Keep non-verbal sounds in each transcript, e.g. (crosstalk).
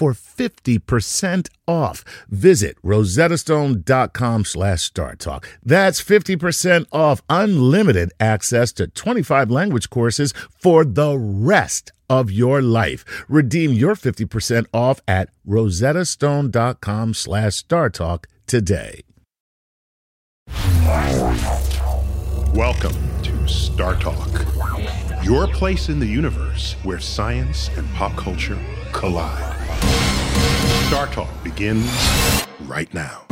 for 50% off. Visit rosettastone.com slash startalk. That's 50% off unlimited access to 25 language courses for the rest of your life. Redeem your 50% off at rosettastone.com slash startalk today. Welcome to Star Talk, your place in the universe where science and pop culture collide. Star Talk begins right now.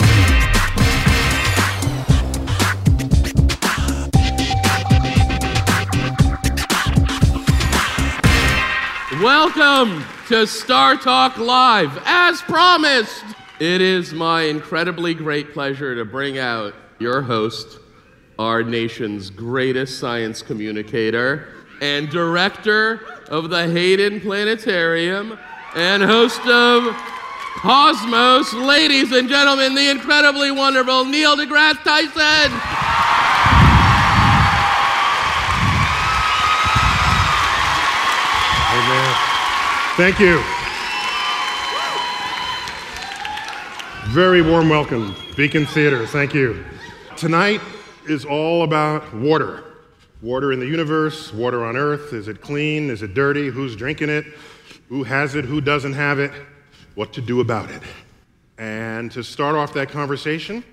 Welcome to Star Talk Live. As promised, it is my incredibly great pleasure to bring out your host, our nation's greatest science communicator and director of the Hayden Planetarium and host of Cosmos, ladies and gentlemen, the incredibly wonderful Neil deGrasse Tyson. Amen. Thank you. Very warm welcome, Beacon Theater. Thank you. Tonight is all about water. Water in the universe, water on Earth. Is it clean? Is it dirty? Who's drinking it? Who has it? Who doesn't have it? What to do about it? And to start off that conversation,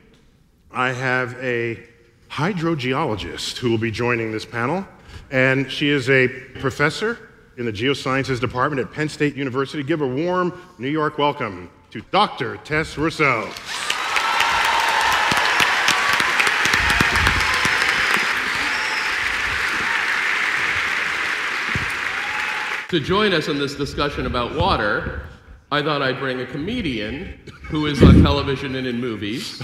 I have a hydrogeologist who will be joining this panel. And she is a professor in the geosciences department at Penn State University. Give a warm New York welcome to Dr. Tess Russo. To join us in this discussion about water, I thought I'd bring a comedian who is on television and in movies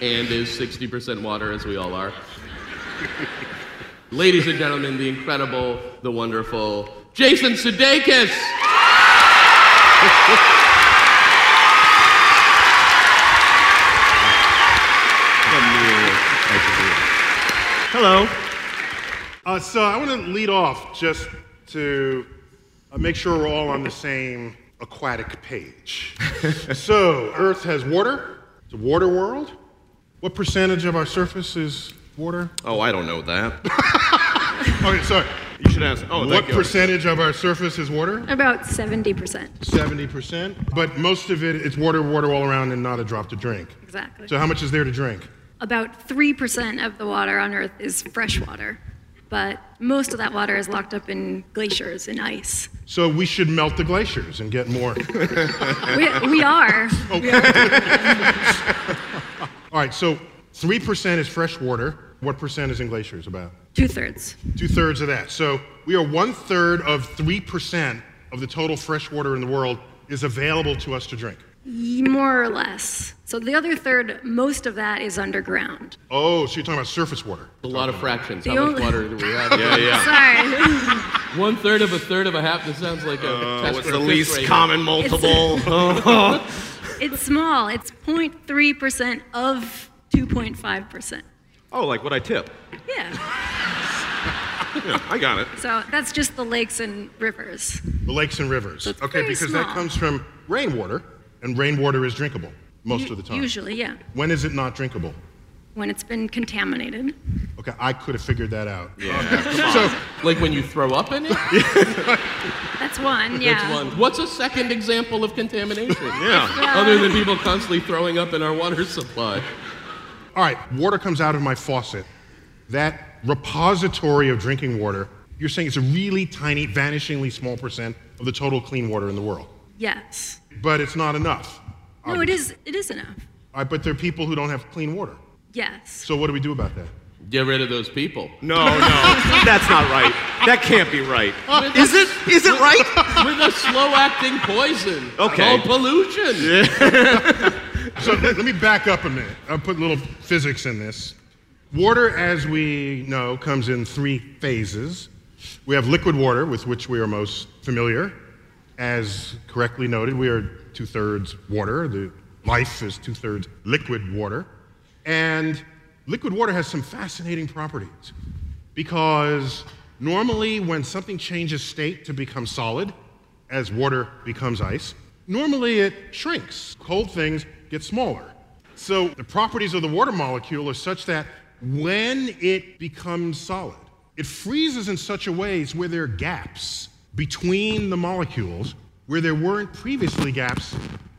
and is 60% water, as we all are. Ladies and gentlemen, the incredible, the wonderful Jason Sudeikis. Hello. Uh, so I want to lead off just to uh, make sure we're all on the same aquatic page. (laughs) so Earth has water. It's a water world. What percentage of our surface is water? Oh, I don't know that. (laughs) Okay, sorry. You should ask. Oh, what percentage of our surface is water? About 70%. 70%. But most of it, it's water, water all around, and not a drop to drink. Exactly. So how much is there to drink? About 3% of the water on Earth is fresh water, but most of that water is locked up in glaciers and ice. So we should melt the glaciers and get more. (laughs) We, we are. Oh. (laughs) All right, so 3% is fresh water. What percent is in glaciers about? Two thirds. Two thirds of that. So we are one third of 3% of the total fresh water in the world is available to us to drink. More or less. So the other third, most of that is underground. Oh, so you're talking about surface water. A lot of fractions. The How much water do we (laughs) have? yeah, yeah. Sorry. (laughs) One third of a third of a half. This sounds like a uh, test What's for the a fifth least grader. common multiple? (laughs) it's small. It's 0.3% of 2.5%. oh, like what I tip. Yeah. Yeah, I got it. So that's just the lakes and rivers. The lakes and rivers. So it's okay, very because that small. comes from rainwater, and rainwater is drinkable most U- of the time. Usually, yeah. When is it not drinkable? When it's been contaminated. Okay, I could have figured that out. Yeah. So, (laughs) Like when you throw up in it? (laughs) That's one, yeah. That's one. What's a second example of contamination? (laughs) Yeah. Other than people constantly throwing up in our water supply. all right, water comes out of my faucet. That repository of drinking water, you're saying it's a really tiny, vanishingly small percent of the total clean water in the world. Yes. But it's not enough. No, it is. It is enough. All right, but there are people who don't have clean water. Yes. So what do we do about that? Get rid of those people. No, no, (laughs) that's not right. That can't be right. (laughs) Is it? Is it right? (laughs) With a slow acting poison. Okay. Called pollution. Yeah. So let, let me back up a minute. I'll put a little physics in this. Water, as we know, comes in three phases. We have liquid water, with which we are most familiar. As correctly noted, we are two thirds water. The life is two thirds liquid water. And liquid water has some fascinating properties because normally, when something changes state to become solid, as water becomes ice, normally it shrinks. Cold things get smaller. So the properties of the water molecule are such that when it becomes solid, it freezes in such a way where there are gaps between the molecules where there weren't previously gaps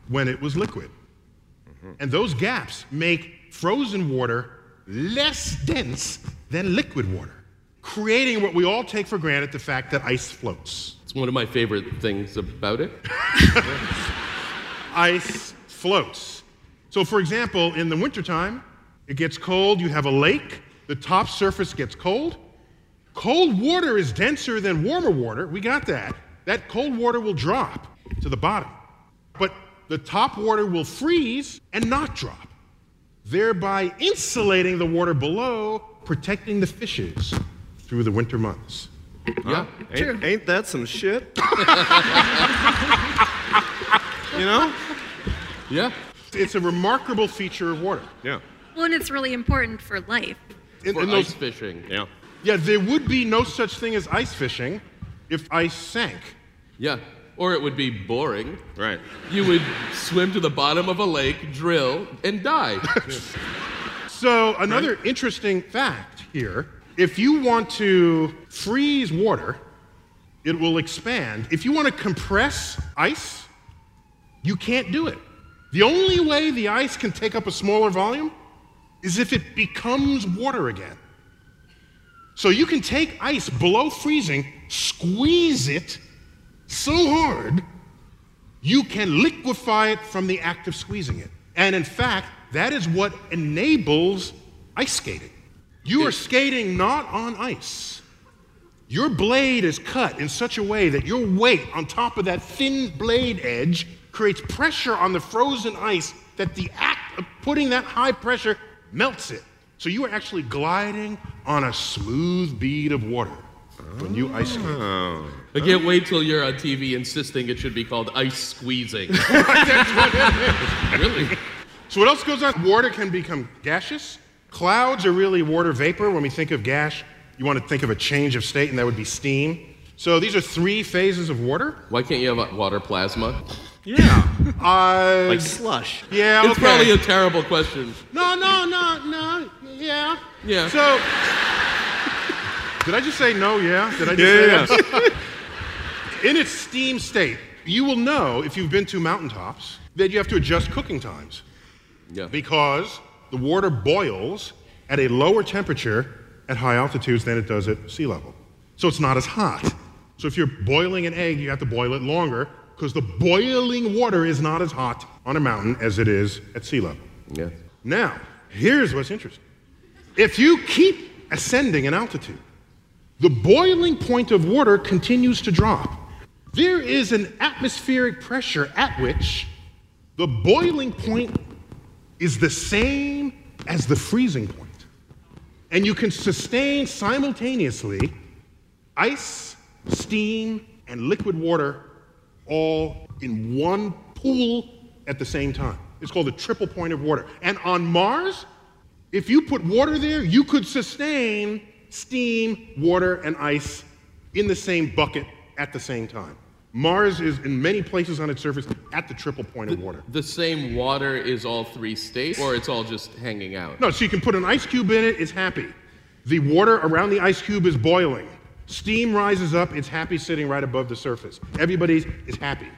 when it was liquid. Mm-hmm. And those gaps make frozen water less dense than liquid water, creating what we all take for granted the fact that ice floats. It's one of my favorite things about it. (laughs) ice floats. So, for example, in the wintertime, it gets cold, you have a lake, the top surface gets cold. Cold water is denser than warmer water. We got that. That cold water will drop to the bottom. But the top water will freeze and not drop, thereby insulating the water below, protecting the fishes through the winter months. Yeah. Ain't, ain't that some shit? (laughs) you know? Yeah. It's a remarkable feature of water. Yeah. Well, and it's really important for life. In- For in those- ice fishing. Yeah. Yeah, there would be no such thing as ice fishing if ice sank. Yeah. Or it would be boring. Right. You would swim to the bottom of a lake, drill, and die. So, another interesting fact here if you want to freeze water, it will expand. If you want to compress ice, you can't do it. The only way the ice can take up a smaller volume is if it becomes water again. So you can take ice below freezing, squeeze it so hard, you can liquefy it from the act of squeezing it. And in fact, that is what enables ice skating. You are skating not on ice. Your blade is cut in such a way that your weight on top of that thin blade edge creates pressure on the frozen ice that the act of putting that high pressure melts it. So you are actually gliding on a smooth bead of water when you ice skate. I can't wait till you're on TV insisting it should be called ice squeezing. (laughs) really? So what else goes on? Water can become gaseous. Clouds are really water vapor. When we think of gas, you want to think of a change of state, and that would be steam. So these are three phases of water. Why can't you have water plasma? Yeah. (laughs) Uh, like slush. yeah, It's okay. probably a terrible question. no, no, no, no. Yeah. Yeah. So, did I just say no? Yeah. Did I just Yeah, say that? (laughs) In its steam state, you will know if you've been to mountaintops that you have to adjust cooking times. Yeah. because the water boils at a lower temperature at high altitudes than it does at sea level. So it's not as hot. So if you're boiling an egg, you have to boil it longer because the boiling water is not as hot on a mountain as it is at sea level. Yeah. Now, here's what's interesting. If you keep ascending in altitude, the boiling point of water continues to drop. There is an atmospheric pressure at which the boiling point is the same as the freezing point. And you can sustain simultaneously ice, steam, and liquid water all in one pool at the same time. It's called the triple point of water. And on Mars, if you put water there, you could sustain steam, water, and ice in the same bucket at the same time. Mars is in many places on its surface at the triple point of water. The same water is all three states, or it's all just hanging out? No, so you can put an ice cube in it, it's happy. The water around the ice cube is boiling. Steam rises up, it's happy sitting right above the surface. Everybody is happy.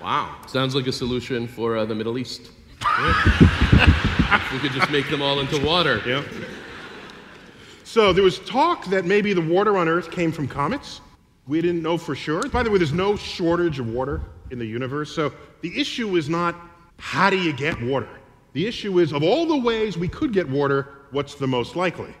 Wow. Sounds like a solution for uh, the Middle East. (laughs) we could just make them all into water. Yeah. So there was talk that maybe the water on Earth came from comets. We didn't know for sure. By the way, there's no shortage of water in the universe. So the issue is not how do you get water? The issue is of all the ways we could get water, what's the most likely?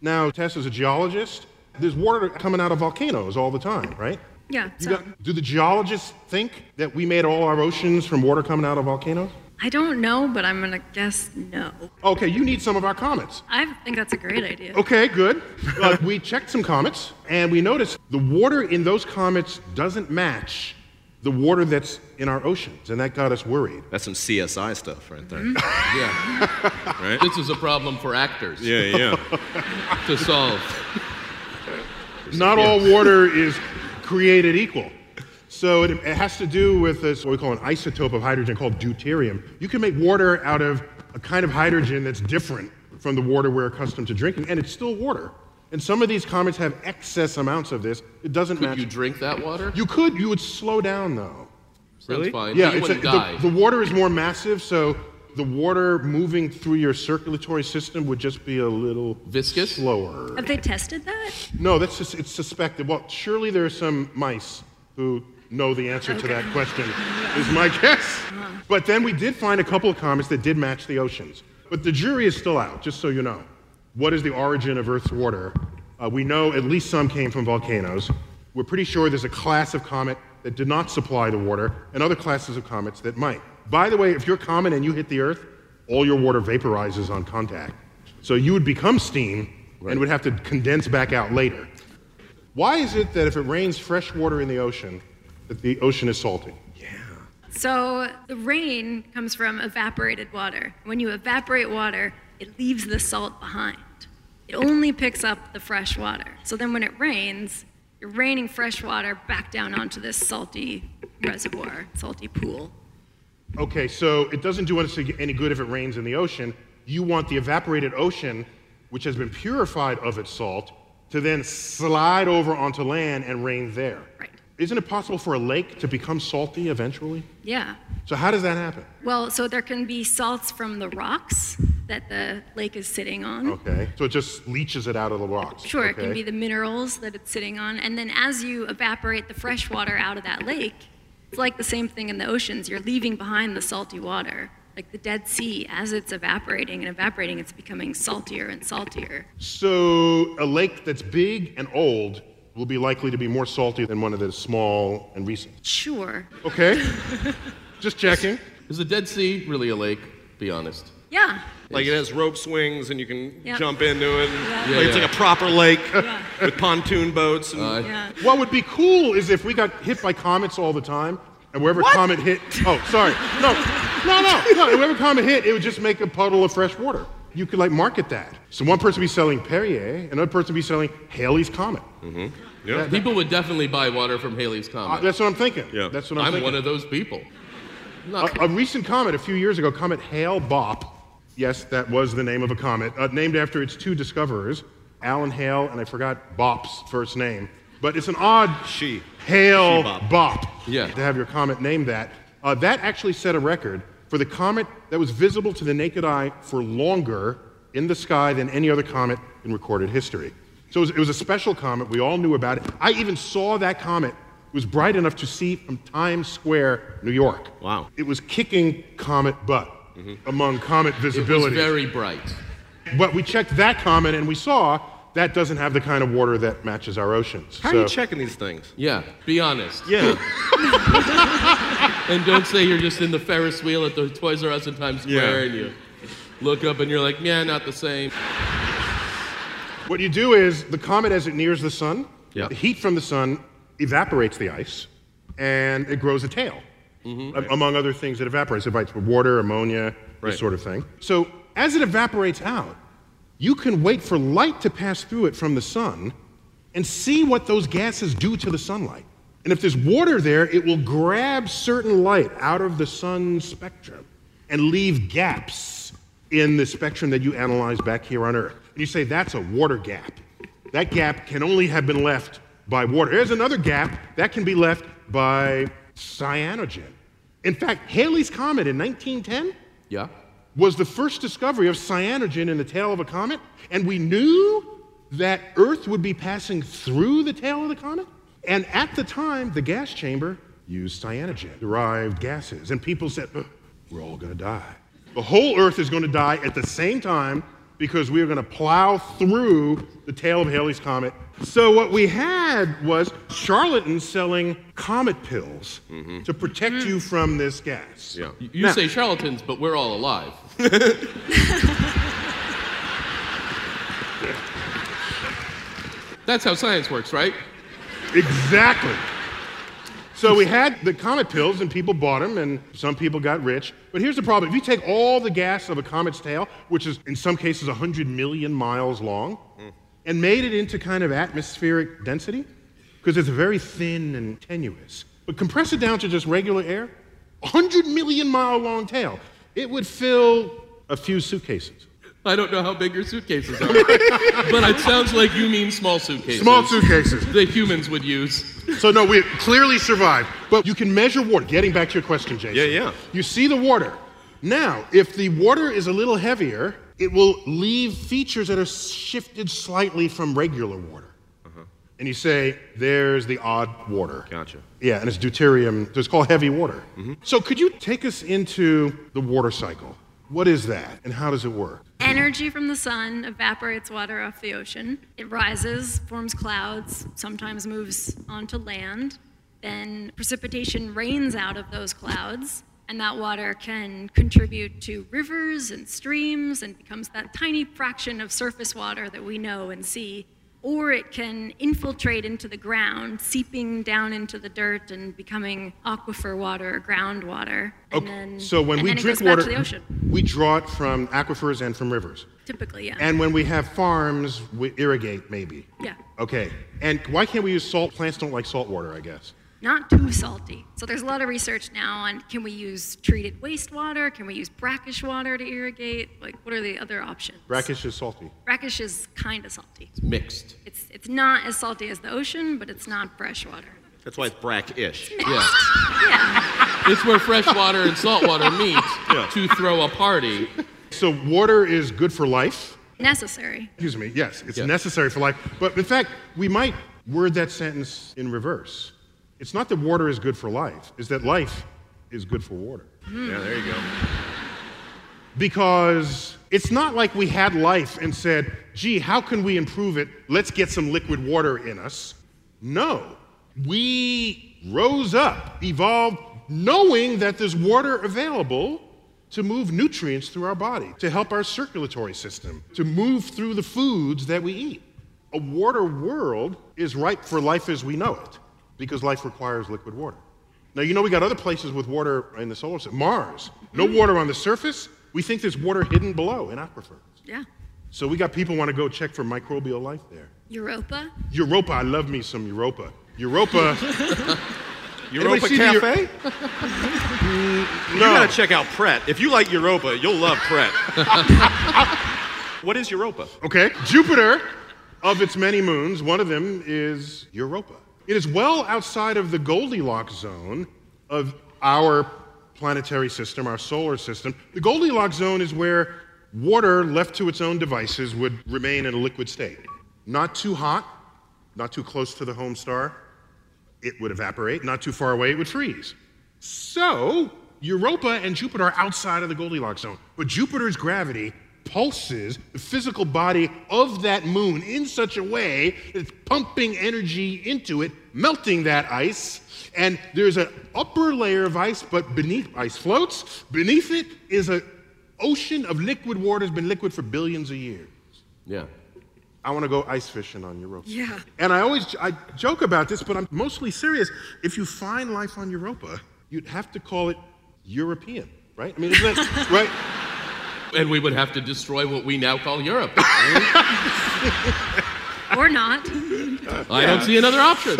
Now, Tess is a geologist. There's water coming out of volcanoes all the time, right? Yeah. You So got- do the geologists think that we made all our oceans from water coming out of volcanoes? I don't know, but I'm gonna guess no. Okay, you need some of our comets. I think that's a great idea. Okay, good. Uh, we checked some comets, and we noticed the water in those comets doesn't match the water that's in our oceans, and that got us worried. That's some CSI stuff right there. Yeah. (laughs) Right? This is a problem for actors Yeah, yeah. (laughs) to solve. Not all water is created equal. So it, it has to do with this, what we call an isotope of hydrogen called deuterium. You can make water out of a kind of hydrogen that's different from the water we're accustomed to drinking, and it's still water. And some of these comets have excess amounts of this. It doesn't Could match. you drink that water? You could, you would slow down though. Sounds Really? fine. Yeah, it's a, die. the, the water is more massive, so the water moving through your circulatory system would just be a little Viscous? slower. Have they tested that? No, that's just it's suspected. Well, surely there are some mice who know the answer to that question. Is my guess. But then we did find a couple of comets that did match the oceans. But the jury is still out, just so you know. What is the origin of Earth's water? Uh, we know at least some came from volcanoes. We're pretty sure there's a class of comet that did not supply the water, and other classes of comets that might. By the way, if you're comet and you hit the Earth, all your water vaporizes on contact. So you would become steam and would have to condense back out later. Why is it that if it rains fresh water in the ocean, that the ocean is salty? Yeah. So the rain comes from evaporated water. When you evaporate water, it leaves the salt behind. It only picks up the fresh water. So then when it rains, you're raining fresh water back down onto this salty reservoir, salty pool. Okay, so it doesn't do us any good if it rains in the ocean. You want the evaporated ocean, which has been purified of its salt, to then slide over onto land and rain there. Right. Isn't it possible for a lake to become salty eventually? Yeah. So how does that happen? Well, so there can be salts from the rocks that the lake is sitting on. Okay, so it just leaches it out of the rocks. Sure, it can be the minerals that it's sitting on. And then as you evaporate the fresh water out of that lake, it's like the same thing in the oceans. You're leaving behind the salty water. Like the Dead Sea, as it's evaporating and evaporating, it's becoming saltier and saltier. So a lake that's big and old will be likely to be more salty than one that is small and recent. Sure. Okay, just checking. Is the Dead Sea really a lake? Be honest. Yeah. Like it has rope swings and you can Yeah. jump into it. Yeah. Like Yeah, it's yeah. like a proper lake Yeah. with pontoon boats. And, Uh, Yeah. What would be cool is if we got hit by comets all the time, and wherever comet hit, oh, sorry, no, no, no, no, wherever comet hit, it would just make a puddle of fresh water. You could like market that. So one person would be selling Perrier, another person would be selling Halley's Comet. Mm-hmm. yeah. People would definitely buy water from Haley's Uh, Comet. that's what I'm thinking. Yeah. That's what I'm, I'm thinking. one of those people. Not A, a recent comet a few years ago, Comet Hale Bopp, yes, that was the name of a comet, uh, named after its two discoverers, Alan Hale, and I forgot Bopp's first name. But it's an odd She. Hale She Bopp. Bopp Yeah. to have your comet named that. Uh, that actually set a record for the comet that was visible to the naked eye for longer in the sky than any other comet in recorded history. So it was, it was a special comet. We all knew about it. I even saw that comet. It was bright enough to see from Times Square, New York. Wow. It was kicking comet butt Mm-hmm. among comet visibility. it was visibility. very bright. But we checked that comet and we saw that doesn't have the kind of water that matches our oceans. How So- are you checking these things? Yeah, be honest. Yeah. (laughs) And don't say you're just in the Ferris wheel at the Toys R Us in Times Square Yeah. and you look up and you're like, yeah, not the same. What you do is the comet, as it nears the sun, Yeah. the heat from the sun evaporates the ice, and it grows a tail, Mm-hmm. a- among other things that evaporates. It evaporates water, ammonia, Right. this sort of thing. So as it evaporates out, you can wait for light to pass through it from the sun and see what those gases do to the sunlight. And if there's water there, it will grab certain light out of the sun's spectrum and leave gaps in the spectrum that you analyze back here on Earth. And you say, that's a water gap. That gap can only have been left by water. There's another gap that can be left by cyanogen. In fact, Halley's Comet in 1910 Yeah? was the first discovery of cyanogen in the tail of a comet, and we knew that Earth would be passing through the tail of the comet. And at the time, the gas chamber used cyanogen derived gases, and people said, We're all gonna die. The whole Earth is gonna die at the same time because we are gonna plow through the tail of Halley's Comet. So, what we had was charlatans selling comet pills mm-hmm. to protect you from this gas. Yeah. You you Now- say charlatans, but we're all alive. (laughs) That's how science works, right? Exactly. So we had the comet pills, and people bought them, and some people got rich. But here's the problem: if you take all the gas of a comet's tail, which is in some cases 100 million miles long, and made it into kind of atmospheric density, because it's very thin and tenuous, but compress it down to just regular air, 100 million mile long tail, it would fill a few suitcases. I don't know how big your suitcases are, (laughs) but it sounds like you mean small suitcases. Small suitcases. The humans would use. So no, we clearly survived. But you can measure water. Getting back to your question, Jason. Yeah, yeah. You see the water. Now, if the water is a little heavier, it will leave features that are shifted slightly from regular water. Uh-huh. And you say, there's the odd water. Gotcha. Yeah, and it's deuterium. So it's called heavy water. So could you take us into the water cycle? What is that, and how does it work? Energy from the sun evaporates water off the ocean. It rises, forms clouds, sometimes moves onto land. Then precipitation rains out of those clouds, and that water can contribute to rivers and streams and becomes that tiny fraction of surface water that we know and see. Or it can infiltrate into the ground, seeping down into the dirt and becoming aquifer water or groundwater. And then, so when we drink water, to the ocean, we draw it from aquifers and from rivers. typically, yeah. And when we have farms, we irrigate maybe. yeah. Okay. And why can't we use salt? Plants don't like salt water, I guess. Not too salty. So there's a lot of research now on can we use treated wastewater? Can we use brackish water to irrigate? Like, what are the other options? Brackish is salty. Brackish is kind of salty. Mixed. It's it's not as salty as the ocean, but it's not fresh water. That's why it's brack-ish. Yeah. Yeah. It's where fresh water and salt water meet (laughs) Yeah. to throw a party. So water is good for life. Necessary. Excuse me. Yes, it's Yeah. necessary for life. But in fact, we might word that sentence in reverse. It's not that water is good for life, it's that life is good for water. Yeah, there you go. Because it's not like we had life and said, gee, how can we improve it? Let's get some liquid water in us. No. We rose up, evolved, knowing that there's water available to move nutrients through our body, to help our circulatory system, to move through the foods that we eat. A water world is ripe for life as we know it, because life requires liquid water. Now, you know, we got other places with water in the solar system. Mars, no mm. water on the surface. We think there's water hidden below in aquifers. Yeah. So we got people want to go check for microbial life there. Europa. Europa, I love me some Europa. Europa, (laughs) Europa see the- Cafe? (laughs) You gotta check out Pret. If you like Europa, you'll love Pret. (laughs) what is Europa? Okay, Jupiter, of its many moons, one of them is Europa. It is well outside of the Goldilocks zone of our planetary system, our solar system. The Goldilocks zone is where water left to its own devices would remain in a liquid state. Not too hot, not too close to the home star, it would evaporate. Not too far away, it would freeze. So, Europa and Jupiter are outside of the Goldilocks zone. But Jupiter's gravity pulses the physical body of that moon in such a way that it's pumping energy into it, melting that ice. And there's an upper layer of ice, but beneath ice floats. Beneath it is an ocean of liquid water that's been liquid for billions of years. Yeah. I want to go ice fishing on Europa. Yeah. And I always I joke about this, but I'm mostly serious. If you find life on Europa, you'd have to call it European, right? I mean, isn't that (laughs) right? And we would have to destroy what we now call Europe. (laughs) Or not. I don't see another option.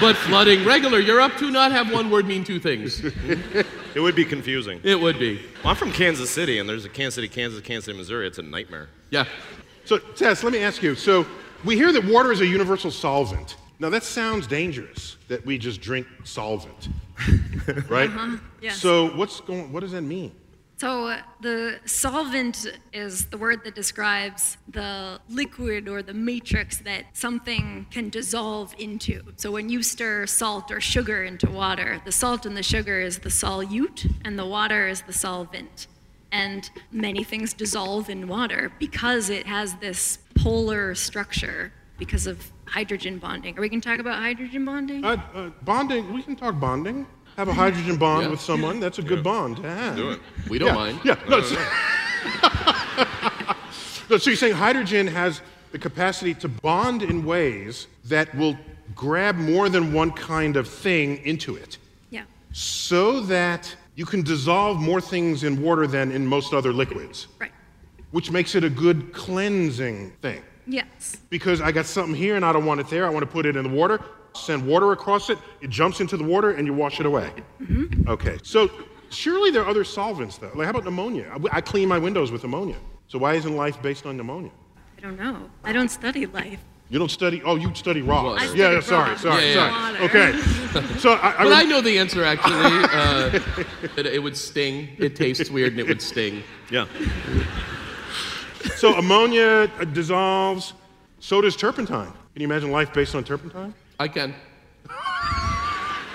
But flooding regular Europe to not have one word mean two things. It would be confusing. It would be. Well, I'm from Kansas City, and there's a Kansas City, Kansas, Kansas City, Missouri. It's a nightmare. Yeah. So, Tess, let me ask you. So, we hear that water is a universal solvent. Now, that sounds dangerous that we just drink solvent, (laughs) right? Uh-huh. yes. So, what's going? What does that mean? So the solvent is the word that describes the liquid or the matrix that something can dissolve into. So when you stir salt or sugar into water, the salt and the sugar is the solute and the water is the solvent. And many things dissolve in water because it has this polar structure because of hydrogen bonding. Are we going to talk about hydrogen bonding? Uh, uh, bonding. We can talk bonding. Have a hydrogen bond Yeah. with someone. That's a good bond to have. Do it. We don't yeah. mind. Yeah. No, so, (laughs) No, so you're saying hydrogen has the capacity to bond in ways that will grab more than one kind of thing into it, yeah. so that you can dissolve more things in water than in most other liquids, Right. which makes it a good cleansing thing. Yes. Because I got something here and I don't want it there. I want to put it in the water, send water across it, it jumps into the water, and you wash it away. Okay, so surely there are other solvents though. Like, how about ammonia? I, I clean my windows with ammonia. So why isn't life based on ammonia? I don't know. I don't study life. You don't study, oh, you study rocks. I yeah, study sorry, raw. sorry, Yeah, sorry. yeah. Okay, (laughs) so I, I, But I know the answer actually. (laughs) Uh, it, it would sting. It tastes weird and it would sting. Yeah. so ammonia uh, dissolves, so does turpentine. Can you imagine life based on turpentine? I can.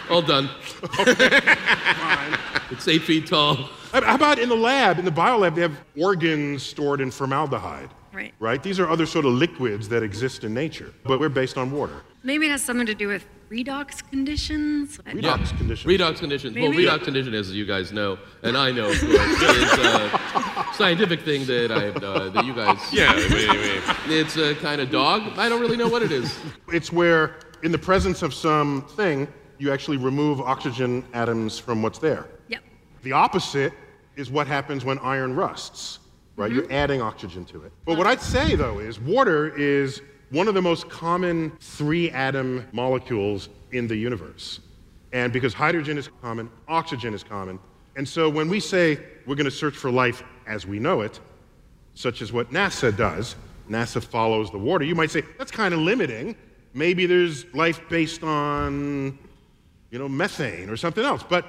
All done. (laughs) It's eight feet tall. How how about in the lab, in the biolab, they have organs stored in formaldehyde. Right. Right? These are other sort of liquids that exist in nature, but we're based on water. Maybe it has something to do with redox conditions. I- Redox conditions. Redox conditions. Well, redox condition, as you guys know, and I know, of course, is a scientific thing that I have, uh, that you guys. Yeah. I mean, It's a kind of dog. I don't really know what it is. It's where, in the presence of something, you actually remove oxygen atoms from what's there. Yep. The opposite is what happens when iron rusts, right? You're mm-hmm. adding oxygen to it. But what I'd say, though, is water is one of the most common three atom molecules in the universe. And because hydrogen is common, oxygen is common. And so when we say we're going to search for life as we know it, such as what NASA does, NASA follows the water, you might say that's kind of limiting. Maybe there's life based on, you know, methane or something else. But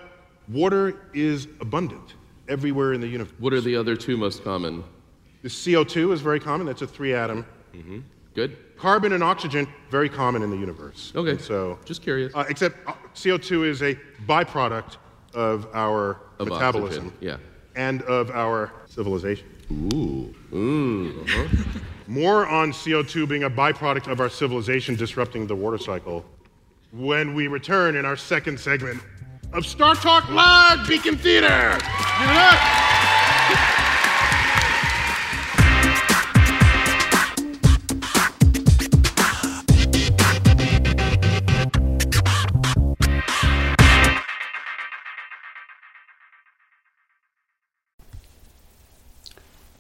water is abundant everywhere in the universe. What are the other two most common? The CO2 is very common. That's a three atom. Mm-hmm. Good. Carbon and oxygen, very common in the universe. Okay. And so, Just curious. uh, except uh, CO2 is a byproduct of our Of metabolism oxygen, yeah. and of our civilization. Ooh. Ooh. uh-huh. (laughs) More on CO2 being a byproduct of our civilization disrupting the water cycle when we return in our second segment of Star Talk Live Beacon Theater.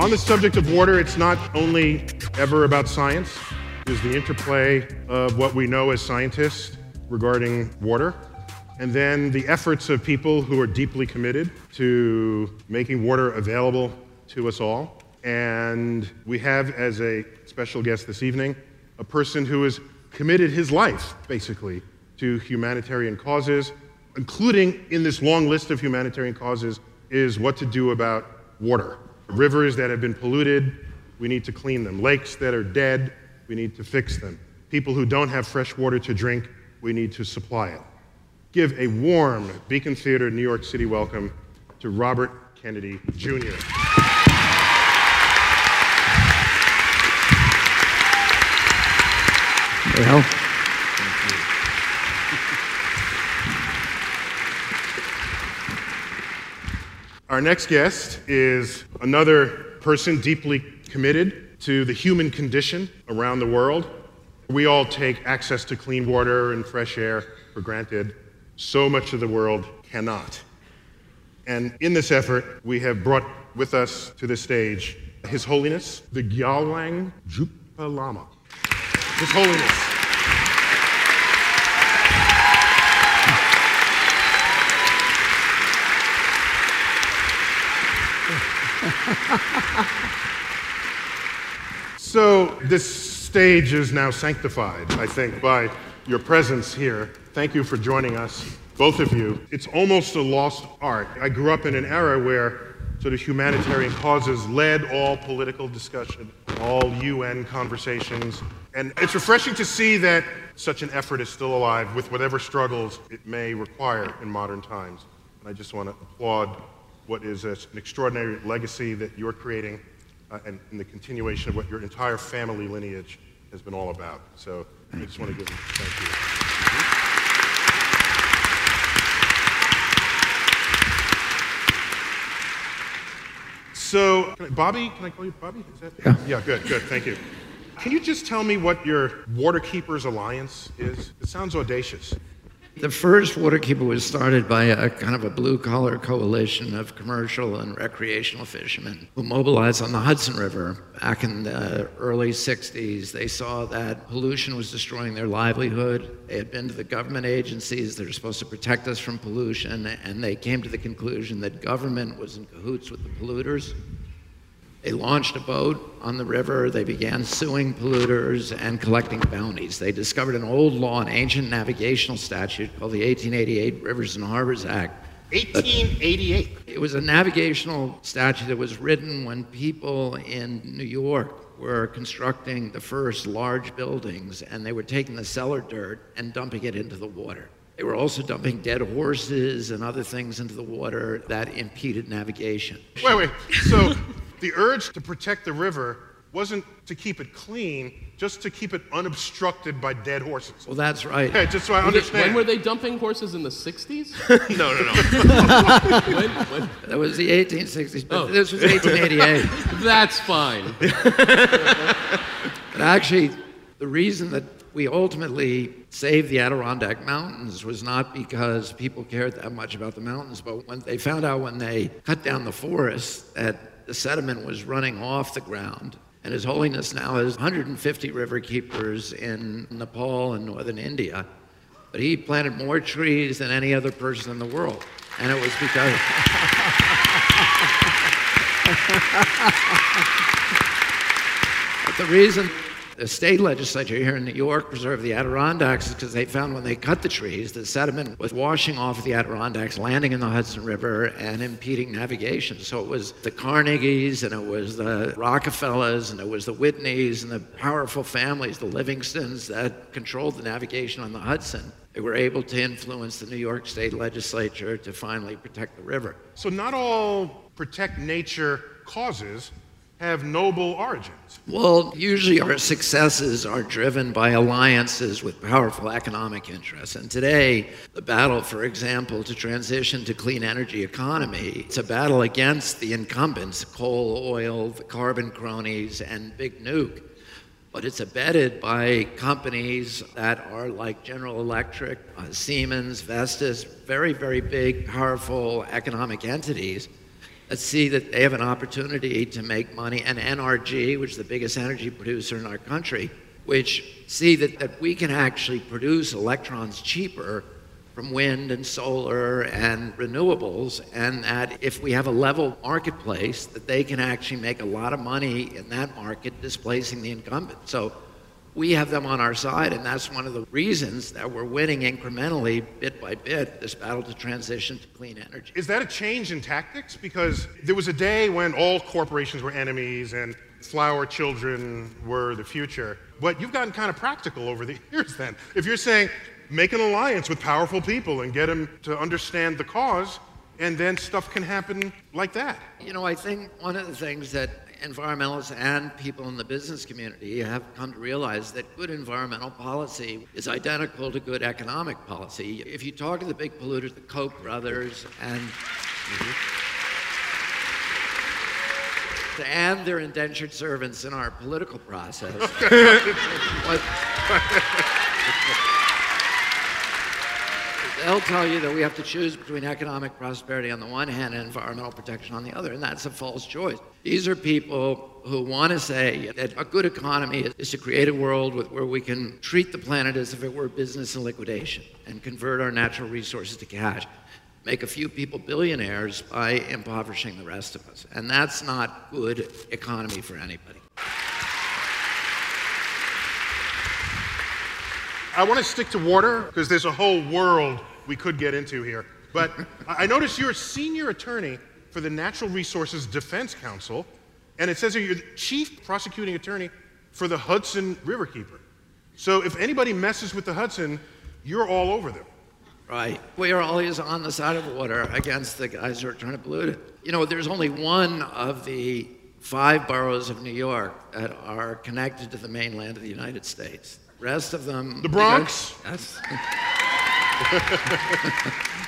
On the subject of water, it's not only ever about science, there's the interplay of what we know as scientists regarding water, and then the efforts of people who are deeply committed to making water available to us all. And we have, as a special guest this evening, a person who has committed his life, basically, to humanitarian causes, including in this long list of humanitarian causes, is what to do about water. Rivers that have been polluted, we need to clean them. Lakes that are dead, we need to fix them. People who don't have fresh water to drink, we need to supply it. Give a warm Beacon Theater New York City welcome to Robert Kennedy Jr. Well, Our next guest is another person deeply committed to the human condition around the world. We all take access to clean water and fresh air for granted. So much of the world cannot. And in this effort, we have brought with us to the stage His Holiness, the Gyalwang Drukpa Lama. His Holiness. (laughs) So this stage is now sanctified, I think, by your presence here. Thank you for joining us, both of you. It's almost a lost art. I grew up in an era where sort of humanitarian causes led all political discussion, all UN conversations. And it's refreshing to see that such an effort is still alive with whatever struggles it may require in modern times. And I just want to applaud what is a- an extraordinary legacy that you're creating uh, and, and the continuation of what your entire family lineage has been all about. So I just want to give you thank you. So, can I- Bobby, can I call you Bobby? Is that? Yeah. Yeah, good, good, thank you. Can you just tell me what your Waterkeepers Alliance is? It sounds audacious. The first waterkeeper was started by a kind of a blue collar coalition of commercial and recreational fishermen who mobilized on the Hudson River back in the early 60s. They saw that pollution was destroying their livelihood. They had been to the government agencies that are supposed to protect us from pollution, and they came to the conclusion that government was in cahoots with the polluters. They launched a boat on the river. They began suing polluters and collecting bounties. They discovered an old law, an ancient navigational statute called the 1888 Rivers and Harbors Act. 1888. It was a navigational statute that was written when people in New York were constructing the first large buildings and they were taking the cellar dirt and dumping it into the water. They were also dumping dead horses and other things into the water that impeded navigation. Wait, wait. So the urge to protect the river wasn't to keep it clean, just to keep it unobstructed by dead horses. Well, that's right. Yeah, just so I understand. when were they dumping horses in the 60s? (laughs) no, no, no. (laughs) when, when, That was the 1860s, but Oh. this was 1888. (laughs) that's fine. But actually, the reason that we ultimately saved the Adirondack Mountains was not because people cared that much about the mountains, but when they found out when they cut down the forest that the sediment was running off the ground. And His Holiness now has 150 river keepers in Nepal and northern India. But he planted more trees than any other person in the world. And it was because. (laughs) The reason the state legislature here in New York preserved the Adirondacks because they found when they cut the trees, the sediment was washing off the Adirondacks, landing in the Hudson River, and impeding navigation. So it was the Carnegies, and it was the Rockefellers, and it was the Whitneys, and the powerful families, the Livingstons, that controlled the navigation on the Hudson. They were able to influence the New York State legislature to finally protect the river. So not all protect nature causes have noble origins. Well, usually our successes are driven by alliances with powerful economic interests. And today, the battle, for example, to transition to clean energy economy, it's a battle against the incumbents, coal, oil, the carbon cronies, and big nuke. But it's abetted by companies that are like General Electric, uh, Siemens, Vestas, very, very big, powerful economic entities Uh, see that they have an opportunity to make money, and NRG, which is the biggest energy producer in our country, which see that, that we can actually produce electrons cheaper from wind and solar and renewables, and that if we have a level marketplace, that they can actually make a lot of money in that market displacing the incumbent. So we have them on our side, and that's one of the reasons that we're winning incrementally, bit by bit, this battle to transition to clean energy. Is that a change in tactics? Because there was a day when all corporations were enemies and flower children were the future. But you've gotten kind of practical over the (laughs) years then. If you're saying, make an alliance with powerful people and get them to understand the cause, and then stuff can happen like that. You know, I think one of the things that environmentalists and people in the business community have come to realize that good environmental policy is identical to good economic policy. If you talk to the big polluters, the Koch brothers, and mhm. and their indentured servants in our political process. (laughs) They'll tell you that we have to choose between economic prosperity on the one hand and environmental protection on the other, and that's a false choice. These are people who want to say that a good economy is, to create a world with, where we can treat the planet as if it were business in liquidation and convert our natural resources to cash, make a few people billionaires by impoverishing the rest of us. And that's not good economy for anybody. I want to stick to water because there's a whole world we could get into here. But (laughs) I noticed you're a senior attorney for the Natural Resources Defense Council, and it says here you're the chief prosecuting attorney for the Hudson Riverkeeper. So if anybody messes with the Hudson, you're all over them. Right. We are always on the side of the water against the guys who are trying to pollute it. You know, there's only one of the five boroughs of New York that are connected to the mainland of the United States. Rest of them. The Bronx? Yes. (laughs) (laughs)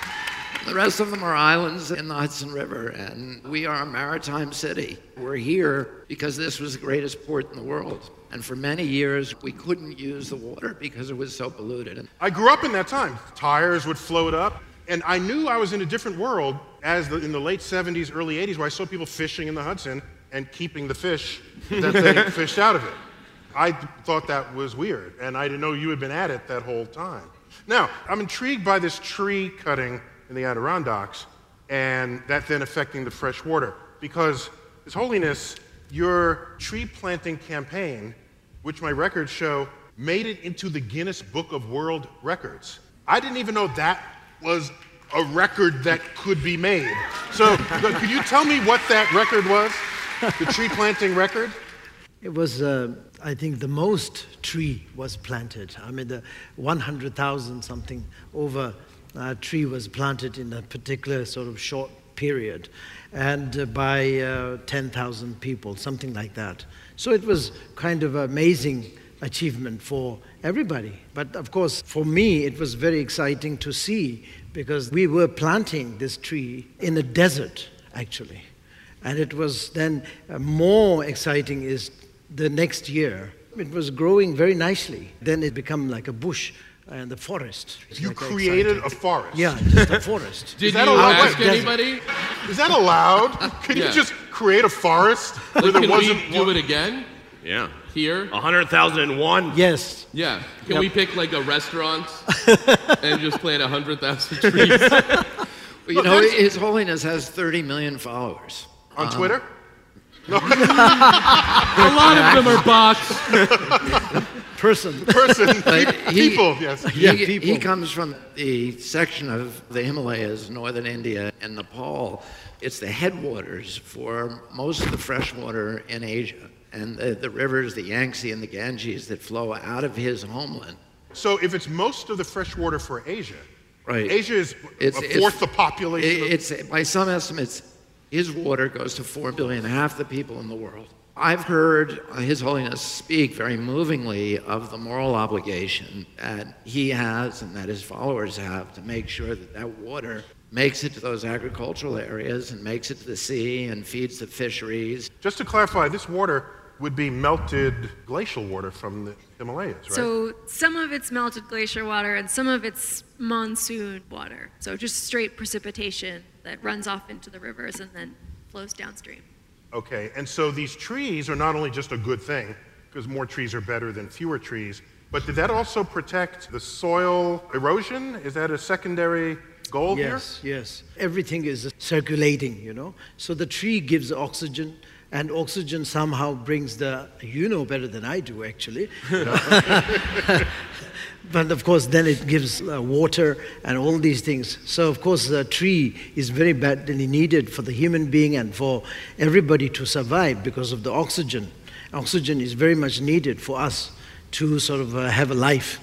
the rest of them are islands in the Hudson River, and we are a maritime city. We're here because this was the greatest port in the world. And for many years, we couldn't use the water because it was so polluted. I grew up in that time. Tires would float up, and I knew I was in a different world as the, in the late 70s, early 80s, where I saw people fishing in the Hudson and keeping the fish that they (laughs) fished out of it. I thought that was weird, and I didn't know you had been at it that whole time. Now, I'm intrigued by this tree cutting in the Adirondacks and that then affecting the fresh water because, His Holiness, your tree planting campaign, which my records show, made it into the Guinness Book of World Records. I didn't even know that was a record that could be made. So, (laughs) could you tell me what that record was? The tree planting record? It was, uh, I think, the most tree was planted. I mean, the 100,000 something over uh, tree was planted in a particular sort of short period, and uh, by uh, 10,000 people, something like that. So it was kind of amazing achievement for everybody. But of course, for me, it was very exciting to see because we were planting this tree in a desert, actually. And it was then uh, more exciting is the next year. It was growing very nicely. Then it became like a bush and the forest. It's You like created exciting. a forest. Yeah, just a forest. (laughs) Did Is that you allowed? ask Wait, anybody? Is that allowed? (laughs) Can Yeah. you just create a forest (laughs) where there can wasn't we do one? it again Yeah. here? 100,001. Yes. Yeah. Can Yep. we pick like a restaurant and just plant a hundred thousand trees? Well, you Look, know, His Holiness has 30 million followers. on um, Twitter? a lot of them are bots. Person. Person, (laughs) But he- people, yes. He, Yeah, he comes from the section of the Himalayas, northern India, and Nepal. It's the headwaters for most of the fresh water in Asia. And the, the rivers, the Yangtze and the Ganges, that flow out of his homeland. So if it's most of the fresh water for Asia, Right. Asia is It's- a it's- fourth the population. of- It's by some estimates, his water goes to four billion, half the people in the world. I've heard His Holiness speak very movingly of the moral obligation that he has and that his followers have to make sure that that water makes it to those agricultural areas and makes it to the sea and feeds the fisheries. Just to clarify, this water would be melted glacial water from the Himalayas, right? So some of it's melted glacier water and some of it's monsoon water. So just straight precipitation that runs off into the rivers and then flows downstream. Okay, and so these trees are not only just a good thing, because more trees are better than fewer trees, but did that also protect the soil erosion? Is that a secondary goal here? Yes, yes. Everything is circulating, you know. So the tree gives oxygen, and oxygen somehow brings the, you know better than I do, actually. (laughs) (laughs) but of course, then it gives uh, water and all these things. So, of course, the tree is very badly needed for the human being and for everybody to survive because of the oxygen. Oxygen is very much needed for us to sort of uh, have a life.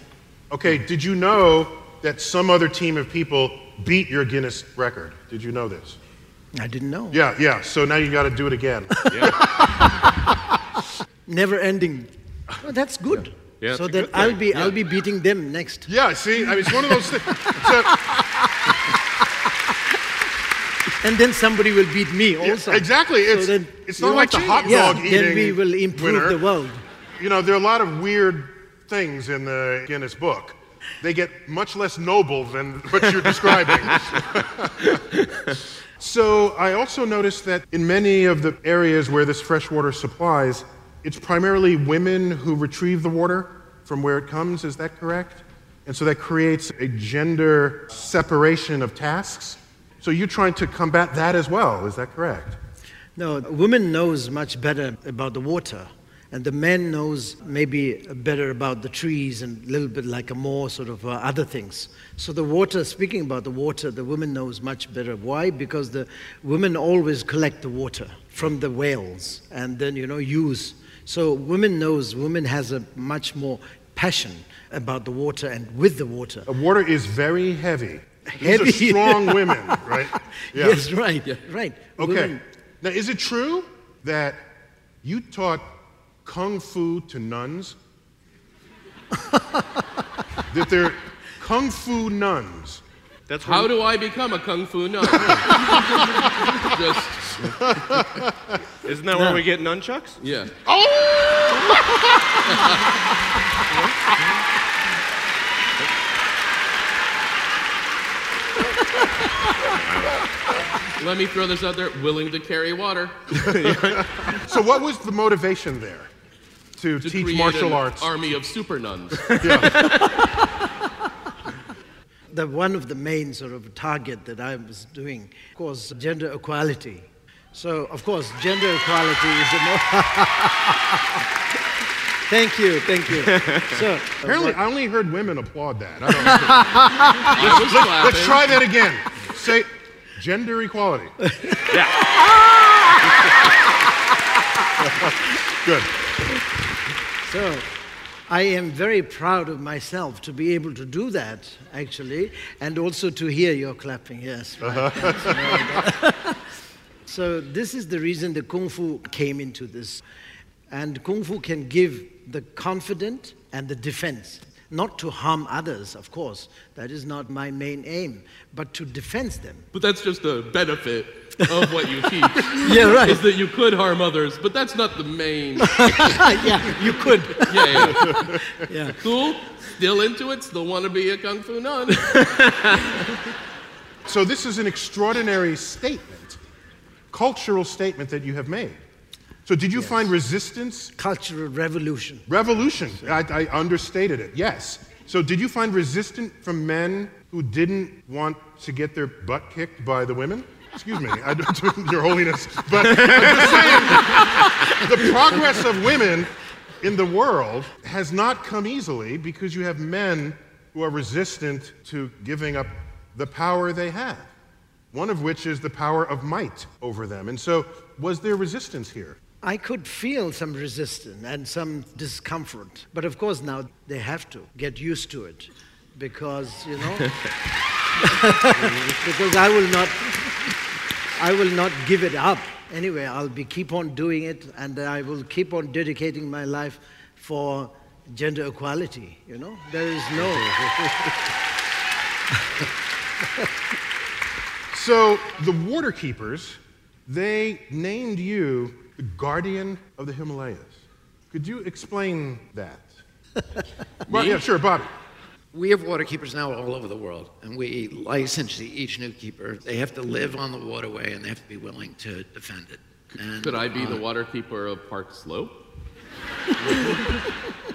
Okay, did you know that some other team of people beat your Guinness record? Did you know this? I didn't know. Yeah, yeah, so now you got to do it again. (laughs) never ending. Oh, that's good. Yeah, so it's a that I'll be I'll be beating them next. yeah, see, I mean, it's one of those things. So, (laughs) And then somebody will beat me also. exactly, So it's, then it's not like the hot yeah, dog then we will improve winner. the world. You know, there are a lot of weird things in the Guinness book. They get much less noble than what you're describing. (laughs) so I also noticed that in many of the areas where this freshwater supplies, it's primarily women who retrieve the water from where it comes. Is that correct? And so that creates a gender separation of tasks. So you're trying to combat that as well. Is that correct? No, the woman knows much better about the water, and the man knows maybe better about the trees and a little bit like a more sort of uh, other things. So the water, speaking about the water, the woman knows much better. Why? Because the women always collect the water from the whales and then you know use. So women knows women has a much more passion about the water and with the water. The water is very heavy. These are (laughs) strong women, right? Yeah. Yes, right, right. Okay. Women- Now, is it true that you taught kung fu to nuns? (laughs) that they're kung fu nuns. That's How where, do I become a kung fu nun? (laughs) Just (laughs) isn't that where we get nunchucks? yeah. Oh! (laughs) Let me throw this out there. Willing to carry water (laughs) So, what was the motivation there to, to teach martial an arts? army of super nuns. the one of the main sort of target that I was doing was gender equality. So of course, gender equality is the most. (laughs) thank you, thank you. So (laughs) Apparently, I only heard women applaud that. I don't know. I was clapping. Let's try that again. Say gender equality. (laughs) yeah. Good. So I am very proud of myself to be able to do that, actually, and also to hear your clapping. Yes. Right. Uh-huh. So, this is the reason the Kung Fu came into this. And Kung Fu can give the confident and the defense. Not to harm others, of course. That is not my main aim, but to defend them. But that's just a benefit of what you teach. (laughs) Yeah, right. Is that you could harm others, but that's not the main. (laughs) yeah, you could. (laughs) Yeah, yeah. Yeah. Cool. Still into it. Still want to be a kung fu nun. So, this is an extraordinary statement, cultural statement that you have made. So, did you find resistance? Cultural revolution. Revolution. I, I understated it, yes. So, did you find resistance from men who didn't want to get their butt kicked by the women? Excuse me, I don't, (laughs) Your Holiness. But I'm just saying, the progress of women in the world has not come easily because you have men who are resistant to giving up the power they have, one of which is the power of might over them. And so, was there resistance here? I could feel some resistance and some discomfort. But of course, now they have to get used to it because, you know, (laughs) because I will not. I will not give it up. Anyway, I'll be keep on doing it, and I will keep on dedicating my life for gender equality. You know, there is no. (laughs) So the water keepers, they named you the guardian of the Himalayas. Could you explain that? (laughs) well, yeah, sure, Bobby. We have water keepers now all over the world, and we license each new keeper. They have to live on the waterway, and they have to be willing to defend it. And, Could I be the uh, water keeper of Park Slope? (laughs)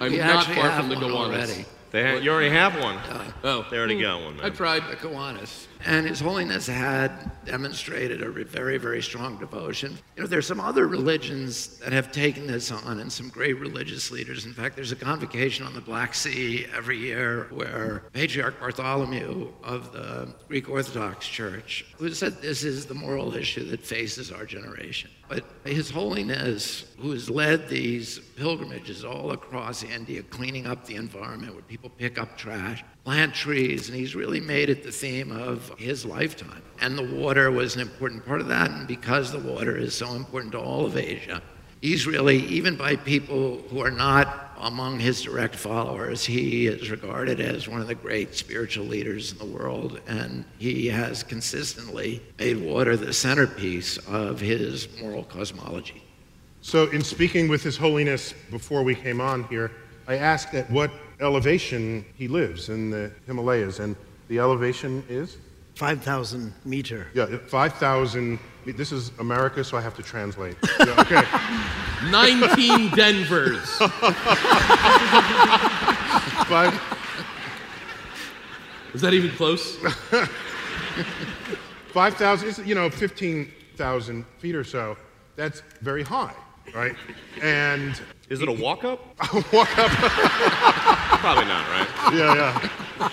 I'm We not far from the one Gowanus. already. They ha- you already have one. Oh, They already got one, I tried. the Kiwanis. And His Holiness had demonstrated a very, very strong devotion. You know, there's some other religions that have taken this on, and some great religious leaders. In fact, there's a convocation on the Black Sea every year where Patriarch Bartholomew of the Greek Orthodox Church, who said this is the moral issue that faces our generation. But His Holiness, who has led these pilgrimages all across India, cleaning up the environment where people pick up trash, plant trees, and he's really made it the theme of his lifetime. And the water was an important part of that, and because the water is so important to all of Asia, he's really, even by people who are not among his direct followers, he is regarded as one of the great spiritual leaders in the world, and he has consistently made water the centerpiece of his moral cosmology. So, in speaking with His Holiness before we came on here, I asked at what elevation he lives in the Himalayas, and the elevation is? 5,000 meter. Yeah, 5,000. This is America, so I have to translate. (laughs) Yeah, okay. 19 Denvers. (laughs) Five, Is that even close? (laughs) 5,000, is, you know, 15,000 feet or so. That's very high, right? And Is it a walk up? A walk up. Probably not, right? yeah, yeah.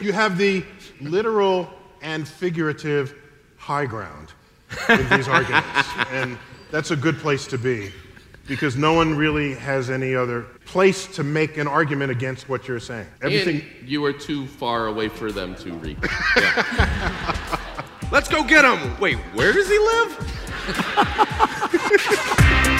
You have the literal and figurative high ground in these (laughs) arguments. And that's a good place to be because no one really has any other place to make an argument against what you're saying. Everything. And you are too far away for them to reach. (laughs) Let's go get him. Wait, where does he live? (laughs)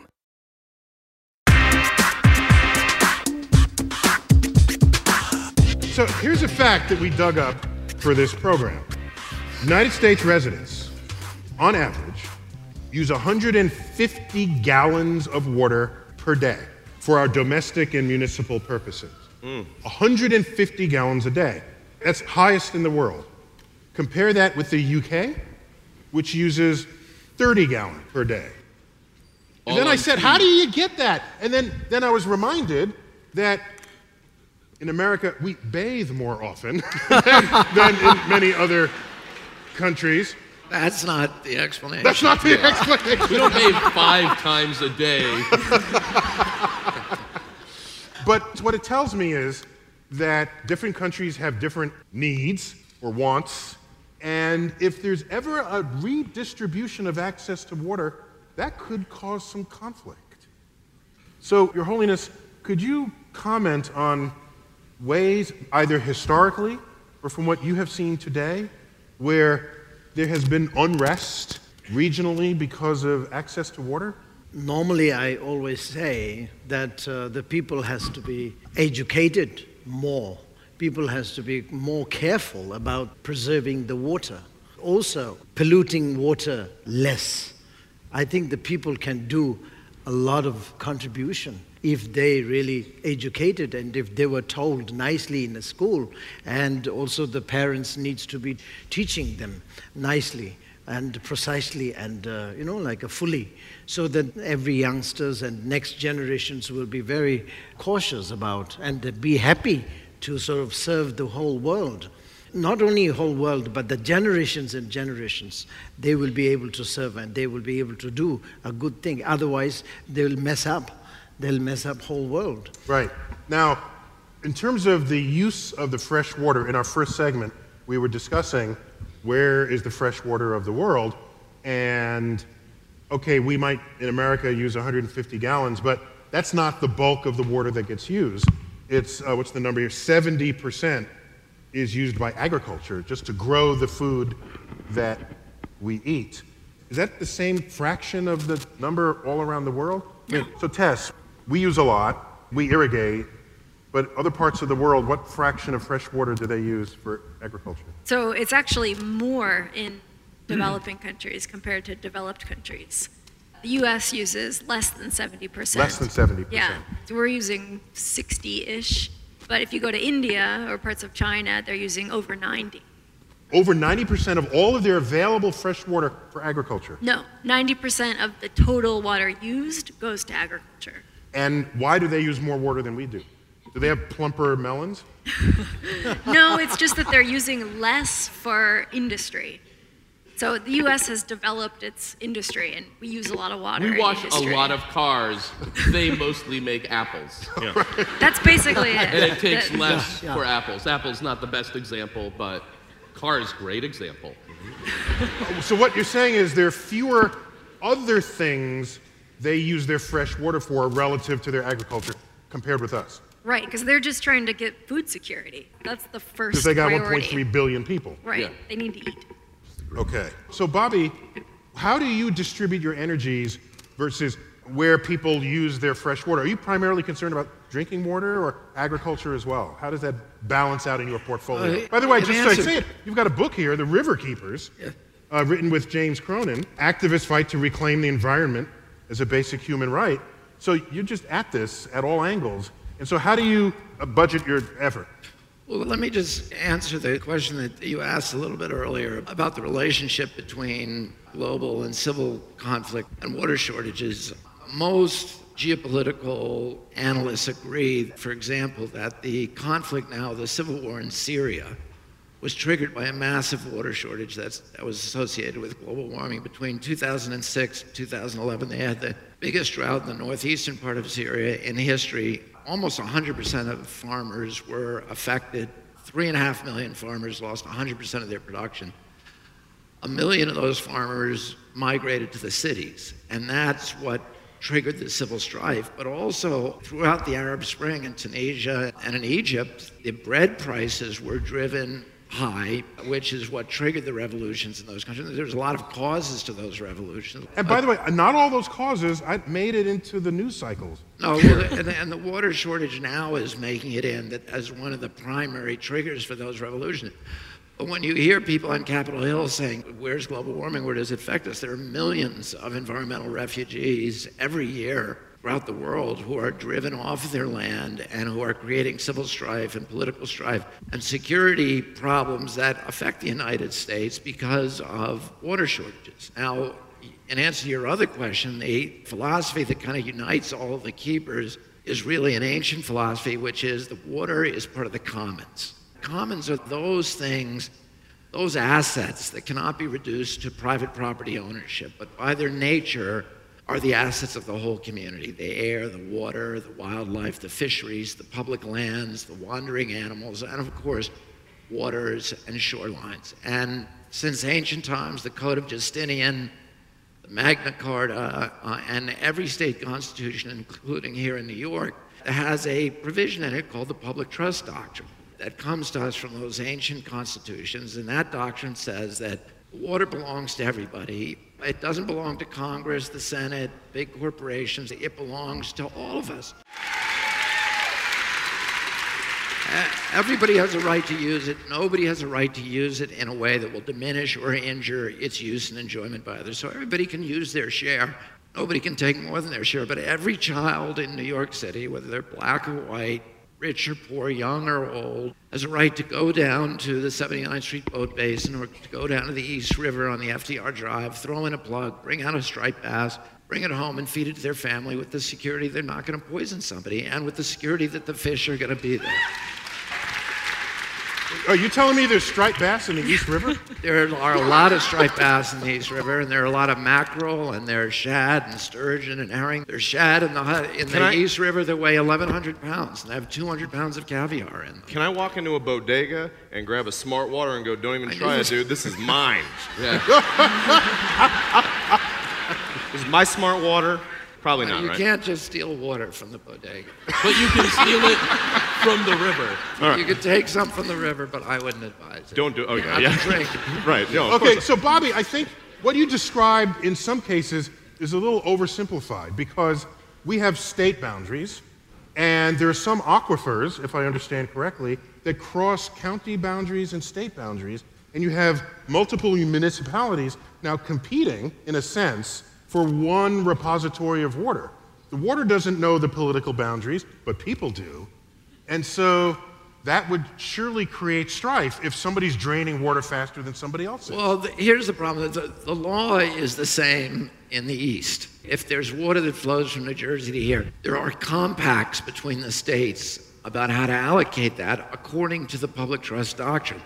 So here's a fact that we dug up for this program United States residents, on average, use 150 gallons of water per day for our domestic and municipal purposes. Hmm. 150 gallons a day. That's highest in the world. Compare that with the UK, which uses 30 gallons per day. And All then I said. How do you get that? And then, then I was reminded that in America, we bathe more often (laughs) than, than in many other countries. That's not the explanation. That's not the explanation. We don't bathe five times a day. (laughs) But what it tells me is that different countries have different needs or wants, and if there's ever a redistribution of access to water, that could cause some conflict. So, Your Holiness, could you comment on ways, either historically or from what you have seen today, where there has been unrest regionally because of access to water? Normally, I always say that uh, the people has to be educated more. People has to be more careful about preserving the water. Also, polluting water less. I think the people can do a lot of contribution if they really educated and if they were told nicely in the school and also the parents needs to be teaching them nicely and precisely and uh, you know like a fully so that every youngsters and next generations will be very cautious about and be happy to sort of serve the whole world. Not only whole world but the generations and generations they will be able to serve and they will be able to do a good thing. Otherwise they'll mess up they'll mess up whole world Right. Now, in terms of the use of the fresh water, in our first segment, we were discussing where is the fresh water of the world. And, okay, we might in America use 150 gallons, but that's not the bulk of the water that gets used. It's, uh, what's the number here? 70% is used by agriculture just to grow the food that we eat. Is that the same fraction of the number all around the world? So, Tess, we use a lot, we irrigate, but other parts of the world, what fraction of fresh water do they use for agriculture? So it's actually more in (clears throat) developing countries compared to developed countries. The US uses less than 70%. Less than 70%. Yeah, so we're using 60 ish. But if you go to India or parts of China, they're using over 90. Over 90% of all of their available fresh water for agriculture. No, 90% of the total water used goes to agriculture. And why do they use more water than we do? Do they have plumper melons? (laughs) No, it's just that they're using less for industry. So the US has developed its industry and we use a lot of water. We wash a lot of cars. They mostly make apples. (laughs) That's basically it. And it takes That- less for apples. Apple's not the best example, but cars, great example. (laughs) So what you're saying is there are fewer other things they use their fresh water for relative to their agriculture compared with us. Right, because they're just trying to get food security. That's the first Because they got priority. 1.3 billion people. Right, Yeah. they need to eat. Okay. So, Bobby, how do you distribute your energies versus where people use their fresh water? Are you primarily concerned about drinking water or agriculture as well? How does that balance out in your portfolio? Uh, By the way, in just so I answer- say it, you've got a book here, The River Keepers, uh, written with James Cronin. Activists fight to reclaim the environment as a basic human right. So you're just at this at all angles. And so, how do you uh, budget your effort? Well, let me just answer the question that you asked a little bit earlier about the relationship between global and civil conflict and water shortages. Most geopolitical analysts agree, for example, that the conflict now, the civil war in Syria, was triggered by a massive water shortage that was associated with global warming. Between 2006 and 2011, they had the biggest drought in the northeastern part of Syria in history. Almost 100% of farmers were affected. Three and a half million farmers lost 100% of their production. A million of those farmers migrated to the cities, and that's what triggered the civil strife. But also, throughout the Arab Spring in Tunisia and in Egypt, the bread prices were driven high, which is what triggered the revolutions in those countries. There's a lot of causes to those revolutions. And by the way, not all those causes I made it into the news cycles. No, and, the, and the water shortage now is making it in that as one of the primary triggers for those revolutions. But when you hear people on Capitol Hill saying, "Where's global warming? Where does it affect us?" There are millions of environmental refugees every year throughout the world who are driven off their land and who are creating civil strife and political strife and security problems that affect the United States because of water shortages. Now, in answer to your other question, the philosophy that kind of unites all the keepers is really an ancient philosophy, which is the water is part of the commons. Commons are those things, those assets that cannot be reduced to private property ownership, but by their nature are the assets of the whole community the air, the water, the wildlife, the fisheries, the public lands, the wandering animals, and of course, waters and shorelines. And since ancient times, the Code of Justinian, the Magna Carta, uh, and every state constitution, including here in New York, has a provision in it called the Public Trust Doctrine that comes to us from those ancient constitutions. And that doctrine says that water belongs to everybody. It doesn't belong to Congress, the Senate, big corporations. It belongs to all of us. Everybody has a right to use it. Nobody has a right to use it in a way that will diminish or injure its use and enjoyment by others. So everybody can use their share. Nobody can take more than their share. But every child in New York City, whether they're black or white, rich or poor, young or old, has a right to go down to the 79th Street Boat Basin or to go down to the East River on the FDR Drive, throw in a plug, bring out a striped bass, bring it home and feed it to their family with the security they're not going to poison somebody and with the security that the fish are going to be there. Are you telling me there's striped bass in the East River? (laughs) there are a lot of striped bass in the East River, and there are a lot of mackerel, and there's shad and sturgeon and herring. There's shad in the in the I, East River that weigh 1,100 pounds, and they have 200 pounds of caviar in them. Can I walk into a bodega and grab a smart water and go, "Don't even try it, dude. This is mine." (laughs) yeah. (laughs) this is my smart water. Probably uh, not. You right? can't just steal water from the bodega. But you can steal it from the river. Right. You could take some from the river, but I wouldn't advise it. Don't do. Okay, yeah. yeah. Drink. (laughs) right. No, okay, so Bobby, I think what you described in some cases is a little oversimplified because we have state boundaries, and there are some aquifers, if I understand correctly, that cross county boundaries and state boundaries, and you have multiple municipalities now competing, in a sense, for one repository of water. The water doesn't know the political boundaries, but people do. And so that would surely create strife if somebody's draining water faster than somebody else is. Well, the, here's the problem the, the law is the same in the East. If there's water that flows from New Jersey to here, there are compacts between the states about how to allocate that according to the public trust doctrine.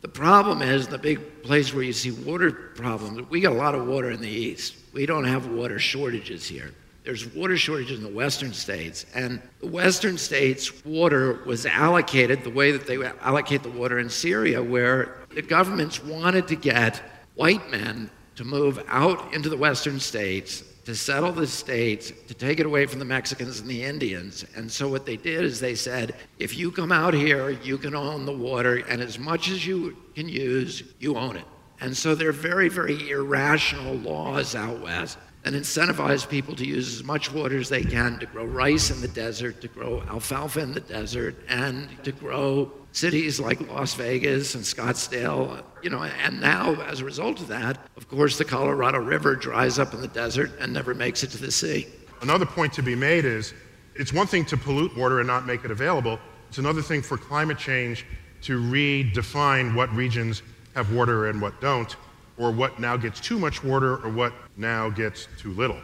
The problem is the big place where you see water problems, we got a lot of water in the East. We don't have water shortages here. There's water shortages in the western states, and the western states' water was allocated the way that they allocate the water in Syria, where the governments wanted to get white men to move out into the western states to settle the states, to take it away from the Mexicans and the Indians. And so what they did is they said, if you come out here, you can own the water, and as much as you can use, you own it. And so they're very, very irrational laws out west that incentivize people to use as much water as they can to grow rice in the desert, to grow alfalfa in the desert, and to grow cities like Las Vegas and Scottsdale, you know, and now as a result of that, of course, the Colorado River dries up in the desert and never makes it to the sea. Another point to be made is it's one thing to pollute water and not make it available. It's another thing for climate change to redefine what regions have water and what don't, or what now gets too much water or what now gets too little.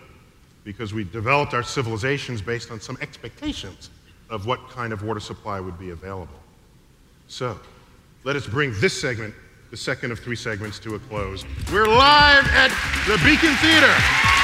Because we developed our civilizations based on some expectations of what kind of water supply would be available. So, let us bring this segment, the second of three segments, to a close. We're live at the Beacon Theater.